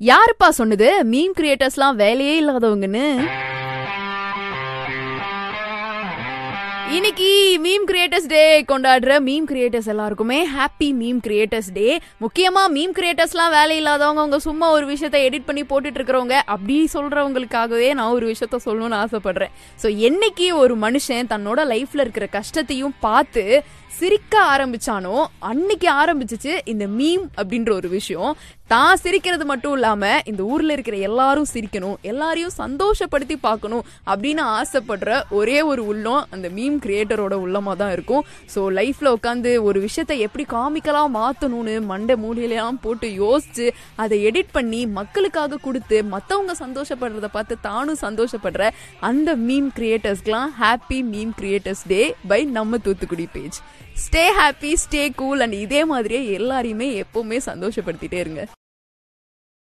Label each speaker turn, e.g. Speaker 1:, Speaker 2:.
Speaker 1: யாருப்பா சொன்னது? மீம் கிரியேட்டர்ஸ்லாம் வேலையே இல்லாதவங்கன்னு? இன்னைக்கு மீம் கிரியேட்டர்ஸ் டே கொண்டாடுற மீம் கிரியேட்டர்ஸ் எல்லாருக்குமே ஹாப்பி மீம் கிரியேட்டர்ஸ் டே முக்கியமா மீம் கிரியேட்டர்ஸ்லாம் வேலை இல்லாதவங்க அவங்க சும்மா ஒரு விஷயத்த எடிட் பண்ணி போட்டுட்டு இருக்கிறவங்க அப்படி சொல்றவங்களுக்காகவே நான் ஒரு விஷயத்த சொல்லணும்னு ஆசைப்படுறேன். ஸோ என்னைக்கு ஒரு மனுஷன் தன்னோட லைஃப்ல இருக்கிற கஷ்டத்தையும் பார்த்து சிரிக்க ஆரம்பிச்சானோ அன்னைக்கு ஆரம்பிச்சிச்சு இந்த மீம் அப்படின்ற ஒரு விஷயம். தான் சிரிக்கிறது மட்டும் இல்லாம இந்த ஊர்ல இருக்கிற எல்லாரும் சிரிக்கணும் எல்லாரையும் சந்தோஷப்படுத்தி பார்க்கணும் அப்படின்னு ஆசைப்படுற ஒரே ஒரு உள்ளம் அந்த மீம் கிரியேட்டரோட உள்ளமா தான் இருக்கும். ஸோ லைஃப்ல உட்காந்து ஒரு விஷயத்த எப்படி காமிக்கலாம் மாத்தணும்னு மண்டை மூலையிலாம் போட்டு யோசிச்சு அதை எடிட் பண்ணி மக்களுக்காக கொடுத்து மத்தவங்க சந்தோஷப்படுறத பார்த்து தானும் சந்தோஷப்படுற அந்த meme கிரியேட்டர்ஸ்க்குலாம் happy meme creators day by நம்ம Thoothukudi page stay happy stay cool and இதே மாதிரியே எல்லாரையுமே எப்பவுமே சந்தோஷப்படுத்திட்டே இருங்க.